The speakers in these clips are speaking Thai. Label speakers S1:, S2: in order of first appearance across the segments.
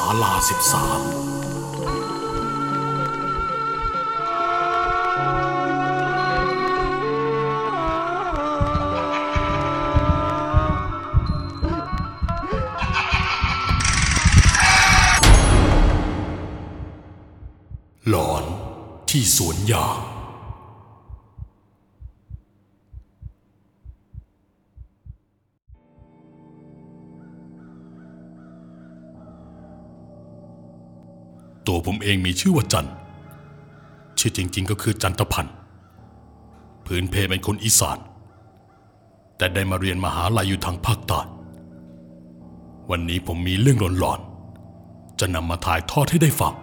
S1: าลาสิบสาม ตัวผมเองมีชื่อว่าจันชื่อจริง ๆ ก็คือจันทพันธ์พื้นเพเป็นคนอีสาน แต่ได้มาเรียนมหาลัยอยู่ทางภาคใต้วันนี้ผมมีเรื่องหลอนๆ จะนำมาถ่ายทอดให้ได้ฟัง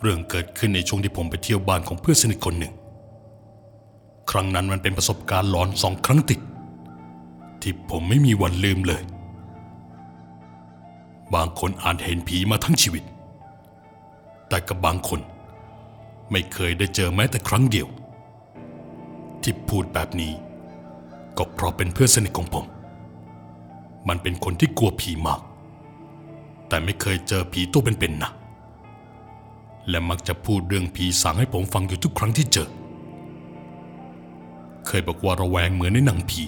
S1: เรื่องเกิดขึ้นในช่วงที่ผมไปเที่ยวบ้านของเพื่อนสนิทคนหนึ่ง ครั้งนั้นมันเป็นประสบการณ์หลอนสองครั้งติด ที่ผมไม่มีวันลืมเลย บางคนอาจเห็นผีมาทั้งชีวิต แต่กับบางคน ไม่เคยได้เจอแม้แต่ครั้งเดียว ที่พูดแบบนี้ ก็เพราะเป็นเพื่อนสนิทของผม มันเป็นคนที่กลัวผีมาก แต่ไม่เคยเจอผีตัวเป็นๆนะ และมักจะพูดเรื่องผีสั่งให้ผมฟังอยู่ทุกครั้งที่เจอ เคยบอกว่าระแวงเหมือนในหนังผี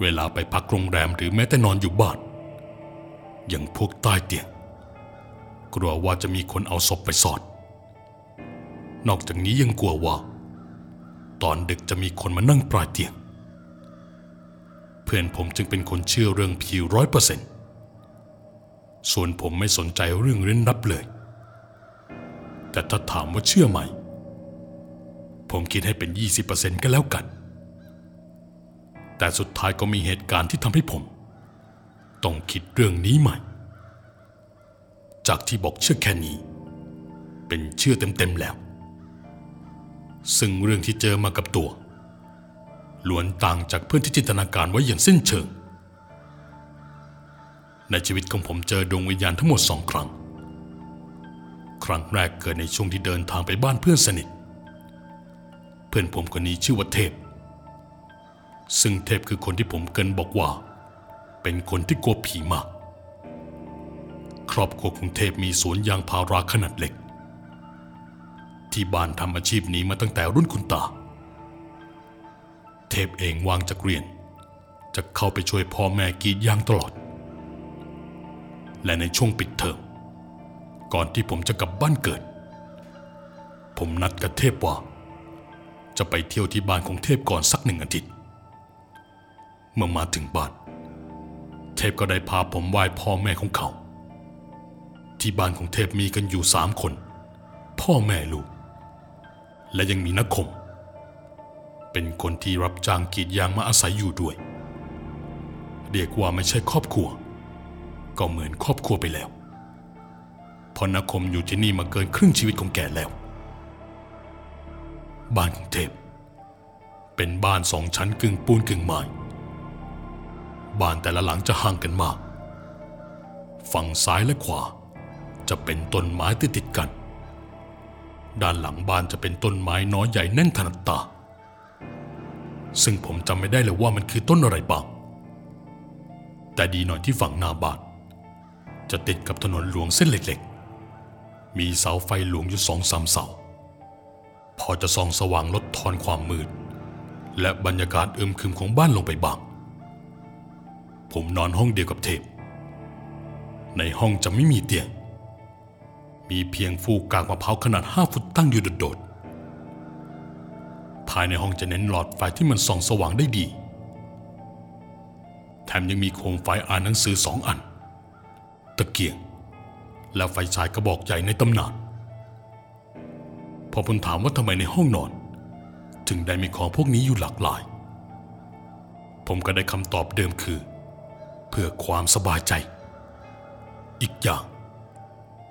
S1: เวลาไปพักโรงแรมหรือแม้แต่นอนอยู่บ้านอย่างพวกใต้เตียง กลัวว่าจะมีคนเอาศพไปสอดนอกจากนี้ยังกลัวว่า ตอนดึกจะมีคนมานั่งปลายเตียง เพื่อนผมจึงเป็นคนเชื่อเรื่องผีร้อยเปอร์เซ็นต์ส่วนผมไม่สนใจเรื่องเร้นลับเลย แต่ถ้าถามว่าเชื่อไหม ผมคิดให้เป็น 20%ก็แล้วกัน แต่สุดท้ายก็มีเหตุการณ์ที่ทำให้ผม ต้องคิดเรื่องนี้ใหม่ จากที่บอกเชื่อแค่นี้ เป็นเชื่อเต็มๆแล้ว ซึ่งเรื่องที่เจอมากับตัวล้วนต่างจากเพื่อนที่จินตนาการไว้อย่างสิ้นเชิง ในชีวิตของผมเจอดวงวิญญาณทั้งหมดสองครั้ง ครั้งแรกเกิดในช่วงที่เดินทางไปบ้านเพื่อนสนิท เพื่อนผมคนนี้ชื่อว่าเทพ ซึ่งเทพคือคนที่ผมเกินบอกว่า เป็นคนที่กลัวผีมาก ครอบครัวของเทพมีสวนยางพาราขนาดเล็ก ที่บ้านทำอาชีพนี้มาตั้งแต่รุ่นคุณตา เทพเองวางจากเรียน จะเข้าไปช่วยพ่อแม่กีดยางตลอด และในช่วงปิดเทอมก่อนที่ผมจะกลับบ้านเกิด ผมนัดกับเทพว่า จะไปเที่ยวที่บ้านของเทพก่อนสักหนึ่งอาทิตย์ เมื่อมาถึงบ้าน เทพก็ได้พาผมไหว้พ่อแม่ของเขา ที่บ้านของเทพมีกันอยู่สามคน พ่อแม่ลูก และยังมีนักคม เป็นคนที่รับจ้างกรีดยางมาอาศัยอยู่ด้วย เรียกว่าไม่ใช่ครอบครัว ก็เหมือนครอบครัวไปแล้วเพราะนักคมอยู่ที่นี่มาเกินครึ่งชีวิตของแกแล้ว บ้านของเทพ เป็นบ้านสองชั้นกึ่งปูนกึ่งไม้บ้านแต่ละหลังจะห่างกันมาก ฝั่งซ้ายและขวา จะเป็นต้นไม้ติดติดกัน ด้านหลังบ้านจะเป็นต้นไม้น้อยใหญ่แน่นถนัดตา ซึ่งผมจำไม่ได้เลยว่ามันคือต้นอะไรบ้าง แต่ดีหน่อยที่ฝั่งนาบ้านจะติดกับถนนหลวงเส้นเล็กๆ มีเสาไฟหลวงอยู่สองสามเสา พอจะส่องสว่างลดทอนความมืด และบรรยากาศอึมครึมของบ้านลงไปบ้าง ผมนอนห้องเดียวกับเทพ ในห้องจะไม่มีเตียง มีเพียงฟูกกากมะพร้าวขนาดห้าฟุตตั้งอยู่โดดๆ ภายในห้องจะเน้นหลอดไฟที่มันส่องสว่างได้ดี แถมยังมีโคมไฟอ่านหนังสือสองอัน ตะเกียง และไฟฉายกระบอกใหญ่ในตำนาน พอผมถามว่าทำไมในห้องนอน ถึงได้มีของพวกนี้อยู่หลากหลาย ผมก็ได้คำตอบเดิมคือ เพื่อความสบายใจ อีกอย่าง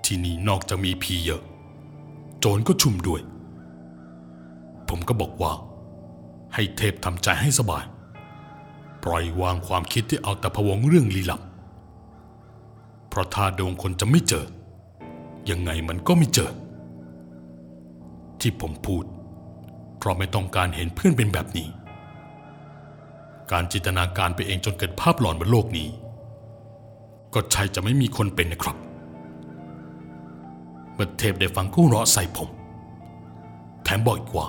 S1: ที่นี่นอกจากมีผีเยอะ โจรก็ชุมด้วย ผมก็บอกว่า ให้เทพทำใจให้สบาย ปล่อยวางความคิดที่เอาแต่พวงเรื่องลี้ลับ เพราะถ้าดวงคนจะไม่เจอ ยังไงมันก็ไม่เจอ ที่ผมพูด เพราะไม่ต้องการเห็นเพื่อนเป็นแบบนี้ การจินตนาการไปเองจนเกิดภาพหลอนบนโลกนี้ ก็ใช่จะไม่มีคนเป็นนะครับ เมื่อเทพได้ฟังก็เราะใส่ผม แถมบอกอีกว่า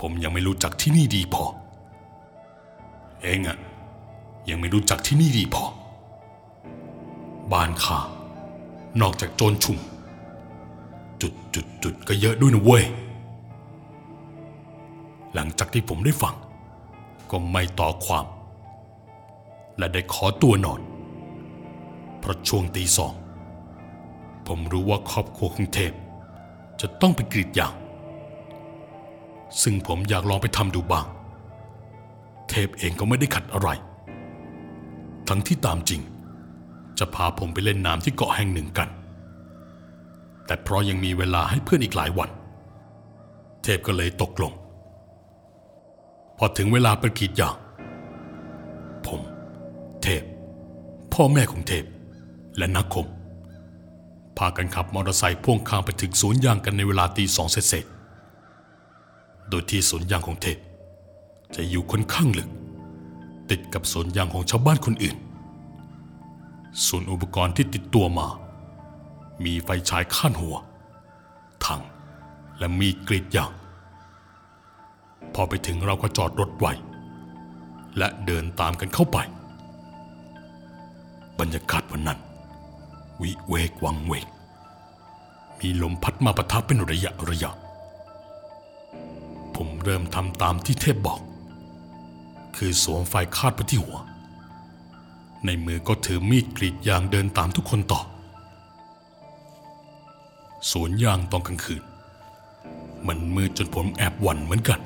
S1: ผมยังไม่รู้จักที่นี่ดีพอ เองอะยังไม่รู้จักที่นี่ดีพอ บ้านข้านอกจากโจรชุม จุดจุดจุดก็เยอะด้วยนะเว้ย หลังจากที่ผมได้ฟัง ก็ไม่ต่อความ และได้ขอตัวนอน เพราะช่วงตีสอง ผมรู้ว่าครอบครัวของเทพ จะต้องไปกรีดยางซึ่งผมอยากลองไปทำดูบ้าง เทพเองก็ไม่ได้ขัดอะไร ทั้งที่ตามจริง จะพาผมไปเล่นน้ำที่เกาะแห่งหนึ่งกัน แต่เพราะยังมีเวลาให้เพื่อนอีกหลายวัน เทพก็เลยตกลง พอถึงเวลาไปกรีดยางผม เทพ พ่อแม่ของเทพและนักคม พากันขับมอเตอร์ไซค์พ่วงข้างไปถึงสวนยางกันในเวลาตีสองเศษๆโดยที่สวนยางของเทพจะอยู่ค่อนข้างลึก ติดกับสวนยางของชาวบ้านคนอื่น ส่วนอุปกรณ์ที่ติดตัวมา มีไฟฉายข้านหัว ถังและมีกรีดยาง พอไปถึงเราก็จอดรถไว้ และเดินตามกันเข้าไป บรรยากาศวันนั้น วิเวกวังเวงมีลมพัดมาปะทะเป็นระยะระยะ ผมเริ่มทำตามที่เทพบอก คือสวมไฟคาดไปที่หัว ในมือก็ถือมีดกรีดยางเดินตามทุกคนต่อ สวนยางตอนกลางคืน มันมืดจนผมแอบหวั่นเหมือนกัน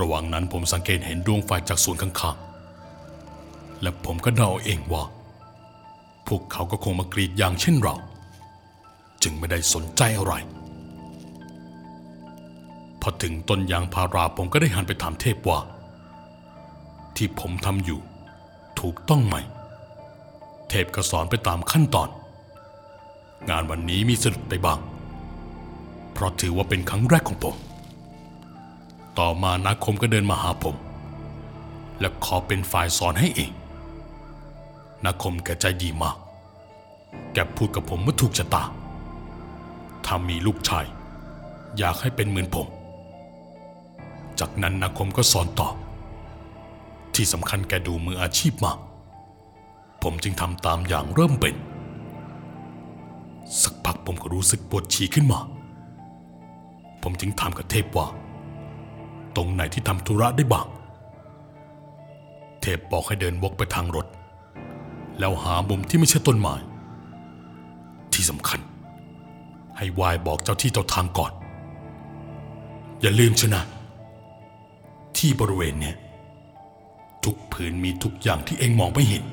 S1: ระหว่างนั้นผมสังเกตเห็นดวงไฟจากสวนข้างๆและผมก็เดาเองว่า พวกเขาก็คงมากรีดยางเช่นเรา จึงไม่ได้สนใจอะไร พอถึงต้นยางพาราผมก็ได้หันไปถามเทพว่า ที่ผมทำอยู่ถูกต้องไหม เทพก็สอนไปตามขั้นตอน งานวันนี้มีสะดุดไปบ้าง เพราะถือว่าเป็นครั้งแรกของผม ต่อมานาคมก็เดินมาหาผม และขอเป็นฝ่ายสอนให้เองนาคมแกใจดีมาก แกพูดกับผมว่าถูกชะตา ถ้ามีลูกชาย อยากให้เป็นเหมือนผม จากนั้นนาคมก็สอนต่อ ที่สำคัญแกดูมืออาชีพมาก ผมจึงทำตามอย่างเริ่มเป็น สักพักผมก็รู้สึกปวดฉี่ขึ้นมา ผมจึงถามกับเทพว่า ตรงไหนที่ทำธุระได้บ้าง เทพบอกให้เดินวกไปทางรถ แล้วหามุมที่ไม่ใช่ต้นไม้ ที่สำคัญ ให้วายบอกเจ้าที่เจ้าทางก่อน อย่าลืมชนะ ที่บริเวณเนี่ยทุกผืนมีทุกอย่างที่เองมองไม่เห็น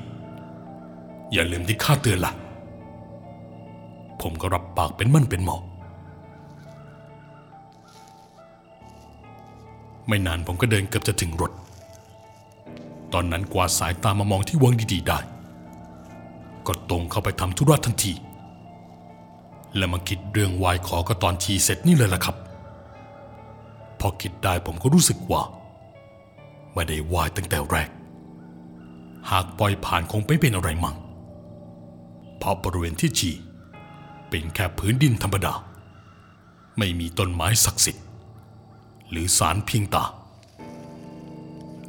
S1: อย่าลืมที่ข้าเตือนละ่ะ ผมก็รับปากเป็นมั่นเป็นเหมอกไม่นานผมก็เดินเกือบจะถึงรถ ตอนนั้นกวาดสายตามามองที่วงดีๆได้ ก็ตรงเข้าไปทำธุระทันที และมาคิดเรื่องวายขอก็ตอนชีเสร็จนี่เลยล่ะครับ พอคิดได้ผมก็รู้สึกว่า ไม่ได้วายตั้งแต่แรก หากปล่อยผ่านคงไม่เป็นอะไรมั่งเพราะบริเวณที่ชีเป็นแค่พื้นดินธรรมดา ไม่มีต้นไม้ศักดิ์สิทธิ์ หรือสารเพียงตา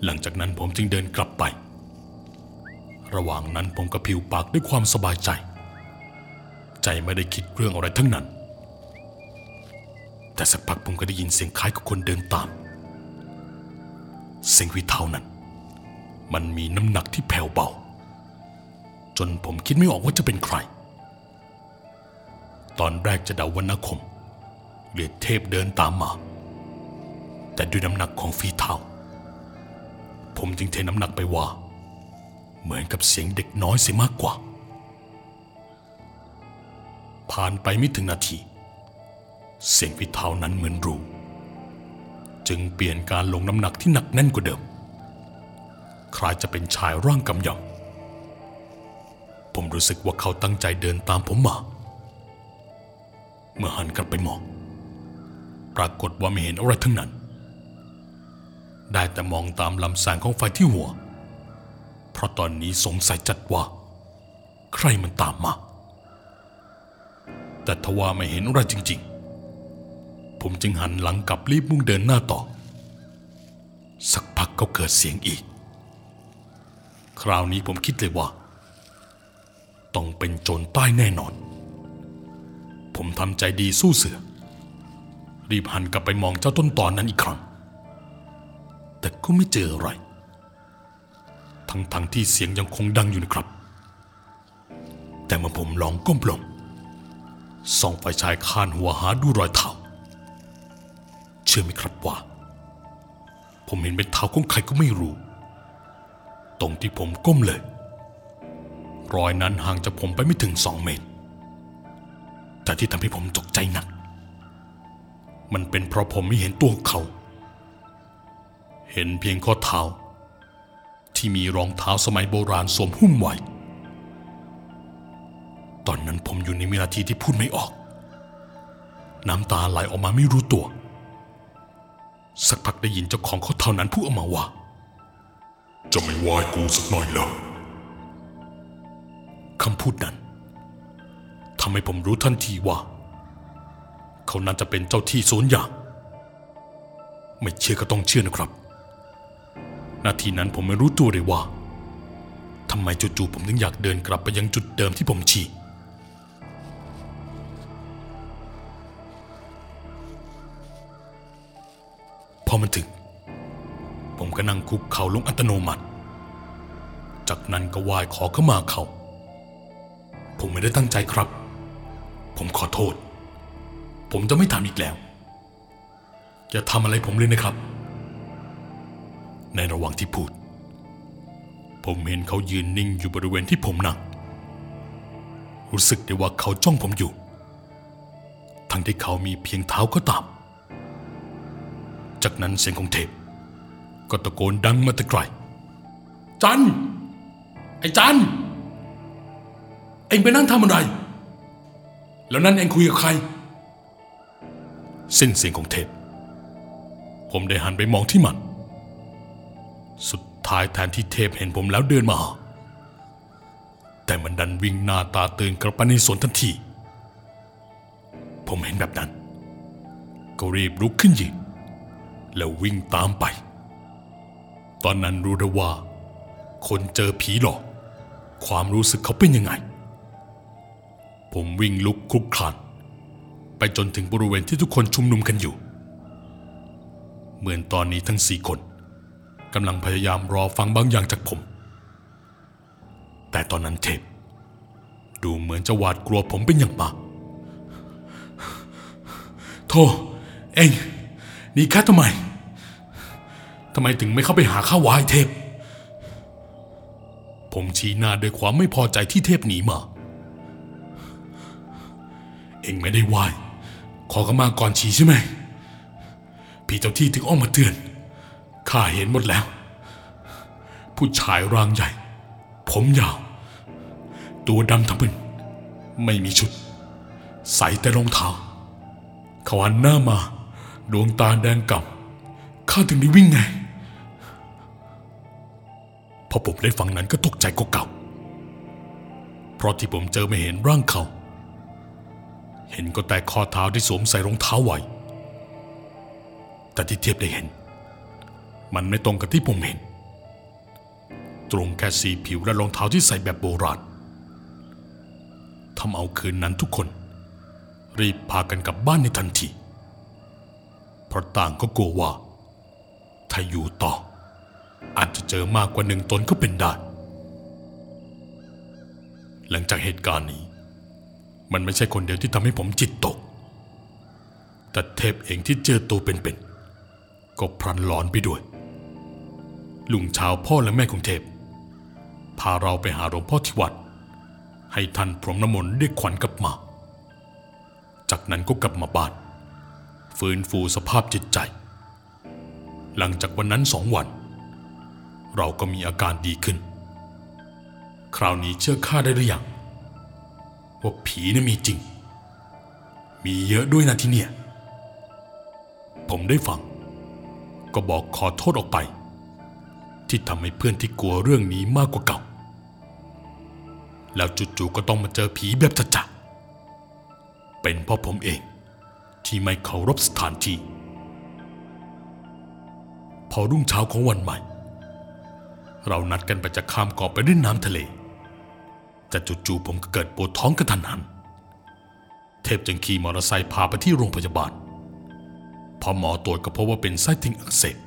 S1: หลังจากนั้นผมจึงเดินกลับไป ระหว่างนั้นผมก็ผิวปากด้วยความสบายใจ ใจไม่ได้คิดเรื่องอะไรทั้งนั้น แต่สักพักผมก็ได้ยินเสียงคล้ายกับคนเดินตาม เสียงวิเท่านั้น มันมีน้ำหนักที่แผ่วเบา จนผมคิดไม่ออกว่าจะเป็นใคร ตอนแรกจะเดาว่านาคมหรือเทพเดินตามมา แต่ด้วยน้ำหนักของฝีเท้า ผมจึงเทน้ำหนักไปว่า เหมือนกับเสียงเด็กน้อยเสียมากกว่า ผ่านไปไม่ถึงนาที เสียงฝีเท้านั้นเหมือนรู้ จึงเปลี่ยนการลงน้ำหนักที่หนักแน่นกว่าเดิม คล้ายจะเป็นชายร่างกำยำผมรู้สึกว่าเขาตั้งใจเดินตามผมมา เมื่อหันกลับไปมอง ปรากฏว่าไม่เห็นอะไรทั้งนั้น ได้แต่มองตามลำแสงของไฟที่หัว เพราะตอนนี้สงสัยจัดว่า ใครมันตามมา แต่ทว่าไม่เห็นอะไรจริง ๆ ผมจึงหันหลังกลับรีบมุ่งเดินหน้าต่อ สักพักก็เกิดเสียงอีก คราวนี้ผมคิดเลยว่า ต้องเป็นโจรใต้แน่นอน ผมทำใจดีสู้เสือ รีบหันกลับไปมองเจ้าต้นตอนนั้นอีกครั้ง แต่ก็ไม่เจออะไร ทั้งๆทที่เสียงยังคงดังอยู่นะครับ แต่เมื่อผมลองก้มลง ส่องไฟฉายคานหัวหาดูรอยเท้า เชื่อไหมครับว่า ผมเห็นเป็นเท้าของใครก็ไม่รู้ ตรงที่ผมก้มเลย รอยนั้นห่างจากผมไปไม่ถึงสองเมตร แต่ที่ทำให้ผมตกใจหนัก มันเป็นเพราะผมไม่เห็นตัวเขา เห็นเพียงข้อเท้า ที่มีรองเท้าสมัยโบราณสวมหุ้มไว้ ตอนนั้นผมอยู่ในวินาทีที่พูดไม่ออก น้ำตาไหลออกมาไม่รู้ตัว สักพักได้ยินเจ้าของเขาเท่านั้นพูดออกมาว่า จะไม่ไหวกูสักหน่อยเหรอคำพูดนั้นทำให้ผมรู้ทันทีว่า เขาน่าจะเป็นเจ้าที่สวนยาง ไม่เชื่อก็ต้องเชื่อนะครับ นาทีนั้นผมไม่รู้ตัวเลยว่าทำไมจู่ๆผมถึงอยากเดินกลับไปยังจุดเดิมที่ผมชี้ มันถึง ผมก็นั่งคุกเข่าลงอัตโนมัติ จากนั้นก็ไหว้ขอเข้ามาเขา ผมไม่ได้ตั้งใจครับ ผมขอโทษ ผมจะไม่ทำอีกแล้ว อย่าทำอะไรผมเลยนะครับ ในระหว่างที่พูด ผมเห็นเขายืนนิ่งอยู่บริเวณที่ผมนั่งรู้สึกได้ว่าเขาจ้องผมอยู่ ทั้งที่เขามีเพียงเท้าก็ตาม จากนั้นเสียงของเทพ ก็ตะโกนดังมาแต่ไกล จัน ไอ้จัน เอ็งไปนั่งทำอะไร แล้วนั่นเอ็งคุยกับใคร สิ้นเสียงของเทพ ผมได้หันไปมองที่มัน สุดท้ายแทนที่เทพเห็นผมแล้วเดินมา แต่มันดันวิ่งหน้าตาตื่นกลับไปในสวนทันที ผมเห็นแบบนั้น ก็รีบลุกขึ้นยืน แล้ววิ่งตามไป ตอนนั้นรู้ได้ว่า คนเจอผีหลอก ความรู้สึกเขาเป็นยังไง ผมวิ่งลุกคลุกคลานไปจนถึงบริเวณที่ทุกคนชุมนุมกันอยู่ เหมือนตอนนี้ทั้งสี่คนกำลังพยายามรอฟังบางอย่างจากผม แต่ตอนนั้นเทพ ดูเหมือนจะหวาดกลัวผมเป็นอย่างมากโธ่เอง หนีแค่ทำไม ทำไมถึงไม่เข้าไปหาข้าวายเทพ ผมชี้หน้าด้วยความไม่พอใจที่เทพหนีมา เองไม่ได้ไหวขอขมาก่อนฉีใช่ไหม พี่เจ้าที่ถึงออกมาเตือน ข้าเห็นหมดแล้ว ผู้ชายร่างใหญ่ ผมยาว ตัวดำทั้งเป็นไม่มีชุด ใส่แต่รองเท้าเขาหันหน้ามา ดวงตาแดงกำข้าถึงได้วิ่งไง พอผมได้ฟังนั้นก็ตกใจก็เก่า เพราะที่ผมเจอไม่เห็นร่างเขา เห็นก็แต่ข้อเท้าที่สวมใส่รองเท้าไว้ แต่ที่เทียบได้เห็น มันไม่ตรงกับที่ผมเห็น ตรงแค่สีผิวและรองเท้าที่ใส่แบบโบราณทำเอาคืนนั้นทุกคน รีบพากันกลับบ้านในทันที เพราะต่างก็กลัวว่า ถ้าอยู่ต่อ อาจจะเจอมากกว่าหนึ่งตนก็เป็นได้ หลังจากเหตุการณ์นี้ มันไม่ใช่คนเดียวที่ทำให้ผมจิตตก แต่เทพเองที่เจอตัวเป็นๆก็พลันหลอนไปด้วย ลุงชาวพ่อและแม่ของเทพ พาเราไปหาหลวงพ่อที่วัด ให้ท่านพรมน้ำมนต์เรียกขวัญกลับมา จากนั้นก็กลับมาบ้าน ฟื้นฟูสภาพจิตใจ หลังจากวันนั้นสองวัน เราก็มีอาการดีขึ้น คราวนี้เชื่อข้าได้หรือยังว่าผีน่ะมีจริง มีเยอะด้วยนะที่เนี่ย ผมได้ฟัง ก็บอกขอโทษออกไป ที่ทำให้เพื่อนที่กลัวเรื่องนี้มากกว่าเก่า แล้วจู่ๆก็ต้องมาเจอผีแบบจัดๆเป็นเพราะผมเอง ที่ไม่เคารพสถานที่ พอรุ่งเช้าของวันใหม่ เรานัดกันไปจะข้ามเกาะไปเล่นน้ำทะเล แต่จู่ๆผมก็เกิดปวดท้องกระทันหัน เทพจึงขี่มอเตอร์ไซค์พาไปที่โรงพยาบาล พอหมอตรวจก็พบว่าเป็นไส้ติ่งอักเสบ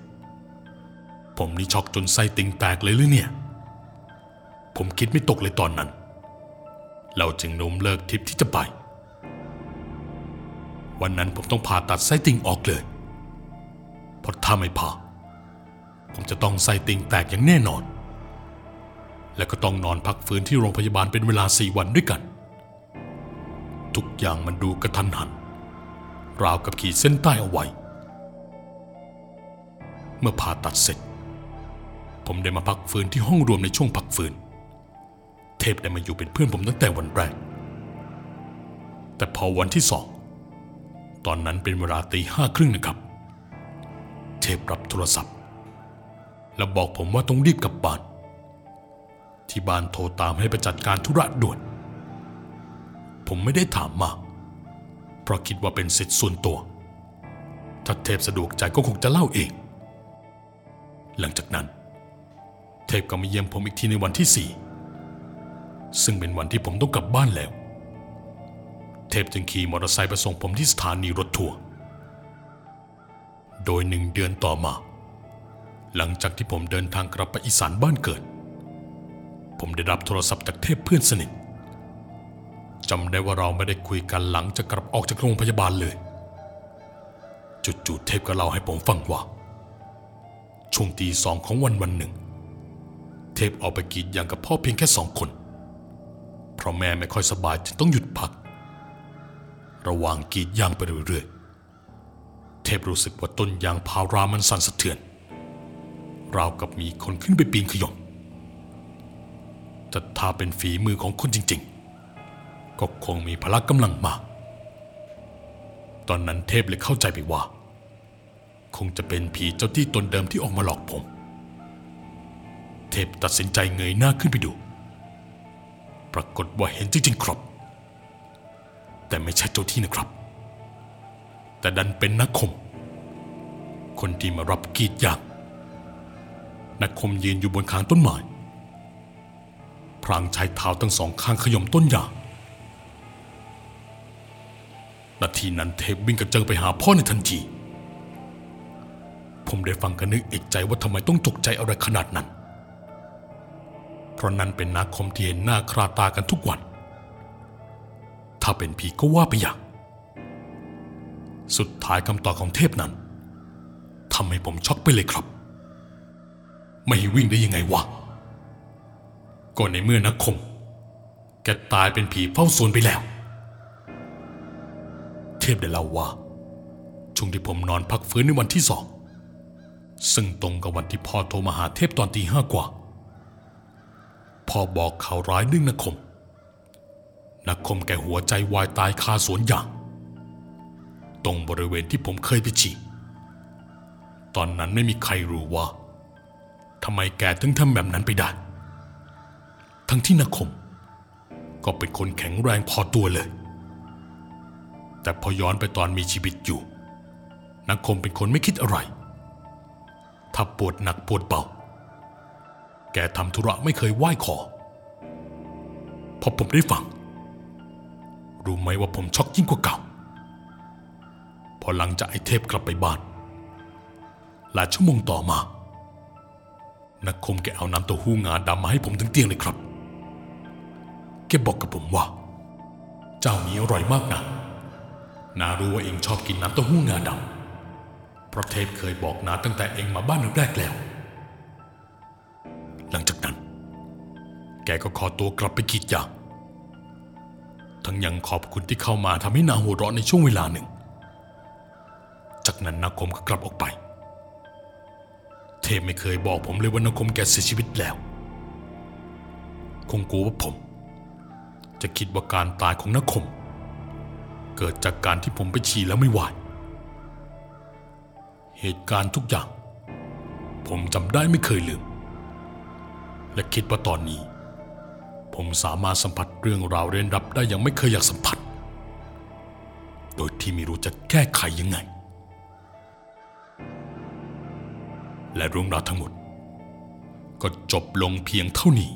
S1: ผมนี่ช็อกจนไส้ติ่งแตกเลยหรือเนี่ย ผมคิดไม่ตกเลยตอนนั้น เราจึงล้มเลิกทริปที่จะไป วันนั้นผมต้องผ่าตัดไส้ติ่งออกเลย เพราะถ้าไม่ผ่า ผมจะต้องไส้ติ่งแตกอย่างแน่นอน และก็ต้องนอนพักฟื้นที่โรงพยาบาลเป็นเวลาสี่วันด้วยกัน ทุกอย่างมันดูกระทันหัน ราวกับขีดเส้นใต้เอาไว้ เมื่อผ่าตัดเสร็จ ผมได้มาพักฟื้นที่ห้องรวมในช่วงพักฟื้น เทพได้มาอยู่เป็นเพื่อนผมตั้งแต่วันแรกแต่พอวันที่สอง ตอนนั้นเป็นเวลาตีห้าครึ่งนะครับ เทพรับโทรศัพท์ แล้วบอกผมว่าต้องรีบกลับบ้าน ที่บ้านโทรตามให้ไปจัดการธุระด่วน ผมไม่ได้ถามมาก เพราะคิดว่าเป็นสิทธิ์ส่วนตัว ถ้าเทพสะดวกใจก็คงจะเล่าเอง หลังจากนั้น เทพก็มาเยี่ยมผมอีกทีในวันที่สี่ซึ่งเป็นวันที่ผมต้องกลับบ้านแล้ว เทพจึงขี่มอเตอร์ไซค์ไปส่งผมที่สถานีรถทัวร์ โดยหนึ่งเดือนต่อมา หลังจากที่ผมเดินทางกลับไปอีสานบ้านเกิด ผมได้รับโทรศัพท์จากเทพเพื่อนสนิทจำได้ว่าเราไม่ได้คุยกันหลังจากกลับออกจากโรงพยาบาลเลยจุดๆเทพก็เล่าให้ผมฟังว่า ช่วงตีสองของวันวันหนึ่ง เทพออกไปกรีดยางกับพ่อเพียงแค่สองคน เพราะแม่ไม่ค่อยสบายจึงต้องหยุดพัก ระหว่างกรีดยางไปเรื่อยๆ เทพรู้สึกว่าต้นยางพารามันสั่นสะเทือน ราวกับมีคนขึ้นไปปีนขยงแต่ถ้าเป็นฝีมือของคนจริง ๆ ก็คงมีพละกำลังมาก ตอนนั้นเทพเลยเข้าใจไปว่า คงจะเป็นผีเจ้าที่ตนเดิมที่ออกมาหลอกผม เทพตัดสินใจเงยหน้าขึ้นไปดู ปรากฏว่าเห็นจริงๆครับ แต่ไม่ใช่เจ้าที่นะครับ แต่ดันเป็นนักคม คนที่มารับกีดยางนักคมยืนอยู่บนคางต้นไม้พรางใช้เท้าทั้งสองข้างขย่มต้นยางนาทีนั้นเทพวิ่งกระเจิงไปหาพ่อในทันที ผมได้ฟังกันนึกเอกใจว่าทำไมต้องตกใจอะไรขนาดนั้น เพราะนั้นเป็นนักคมที่เห็นหน้าคราตากันทุกวัน ถ้าเป็นผีก็ว่าไปอย่าง สุดท้ายคำตอบของเทพนั้นทำให้ผมช็อกไปเลยครับ ไม่วิ่งได้ยังไงวะก็ในเมื่อนักคม แกตายเป็นผีเฝ้าสวนไปแล้ว เทพได้เล่าว่าช่วงที่ผมนอนพักฟื้นในวันที่สอง ซึ่งตรงกับวันที่พ่อโทรมาหาเทพตอนตีห้ากว่า พ่อบอกข่าวร้ายเรื่องนักคม นักคมแกหัวใจวายตายคาสวนยางตรงบริเวณที่ผมเคยไปฉีดตอนนั้นไม่มีใครรู้ว่าทำไมแกถึงทำแบบนั้นไปได้ ทั้งที่นักคม ก็เป็นคนแข็งแรงพอตัวเลย แต่พอย้อนไปตอนมีชีวิตอยู่ นักคมเป็นคนไม่คิดอะไร ถ้าปวดหนักปวดเบา แกทำธุระไม่เคยไหว้ขอ พอผมได้ฟัง รู้ไหมว่าผมช็อกยิ่งกว่าเก่า พอหลังจากไอ้เทพกลับไปบ้าน หลายชั่วโมงต่อมา นักคมแกเอาน้ำเต้าหู้งาดำมาให้ผมถึงเตียงเลยครับ แกบอกกับผมว่า เจ้านี้อร่อยมากนะนารู้ว่าเองชอบกินน้ำเต้าหู้งาดำเพราะเทพเคยบอกนาตั้งแต่เองมาบ้านแรกแล้ว หลังจากนั้น แกก็ขอตัวกลับไปกีดยาง ทั้งยังขอบคุณที่เข้ามาทำให้นาหัวเราะในช่วงเวลาหนึ่ง จากนั้นนาคมก็กลับออกไป เทพไม่เคยบอกผมเลยว่านาคมแกเสียชีวิตแล้ว คงกลัวว่าผม จะคิดว่าการตายของนาคม เกิดจากการที่ผมไปฉี่แล้วไม่ไหวเหตุการณ์ทุกอย่าง ผมจำได้ไม่เคยลืม และคิดว่าตอนนี้ ผมสามารถสัมผัสเรื่องราวเร้นรับได้อย่างไม่เคยอยากสัมผัส โดยที่ไม่รู้จะแก้ไขยังไง และเรื่องราวทั้งหมด ก็จบลงเพียงเท่านี้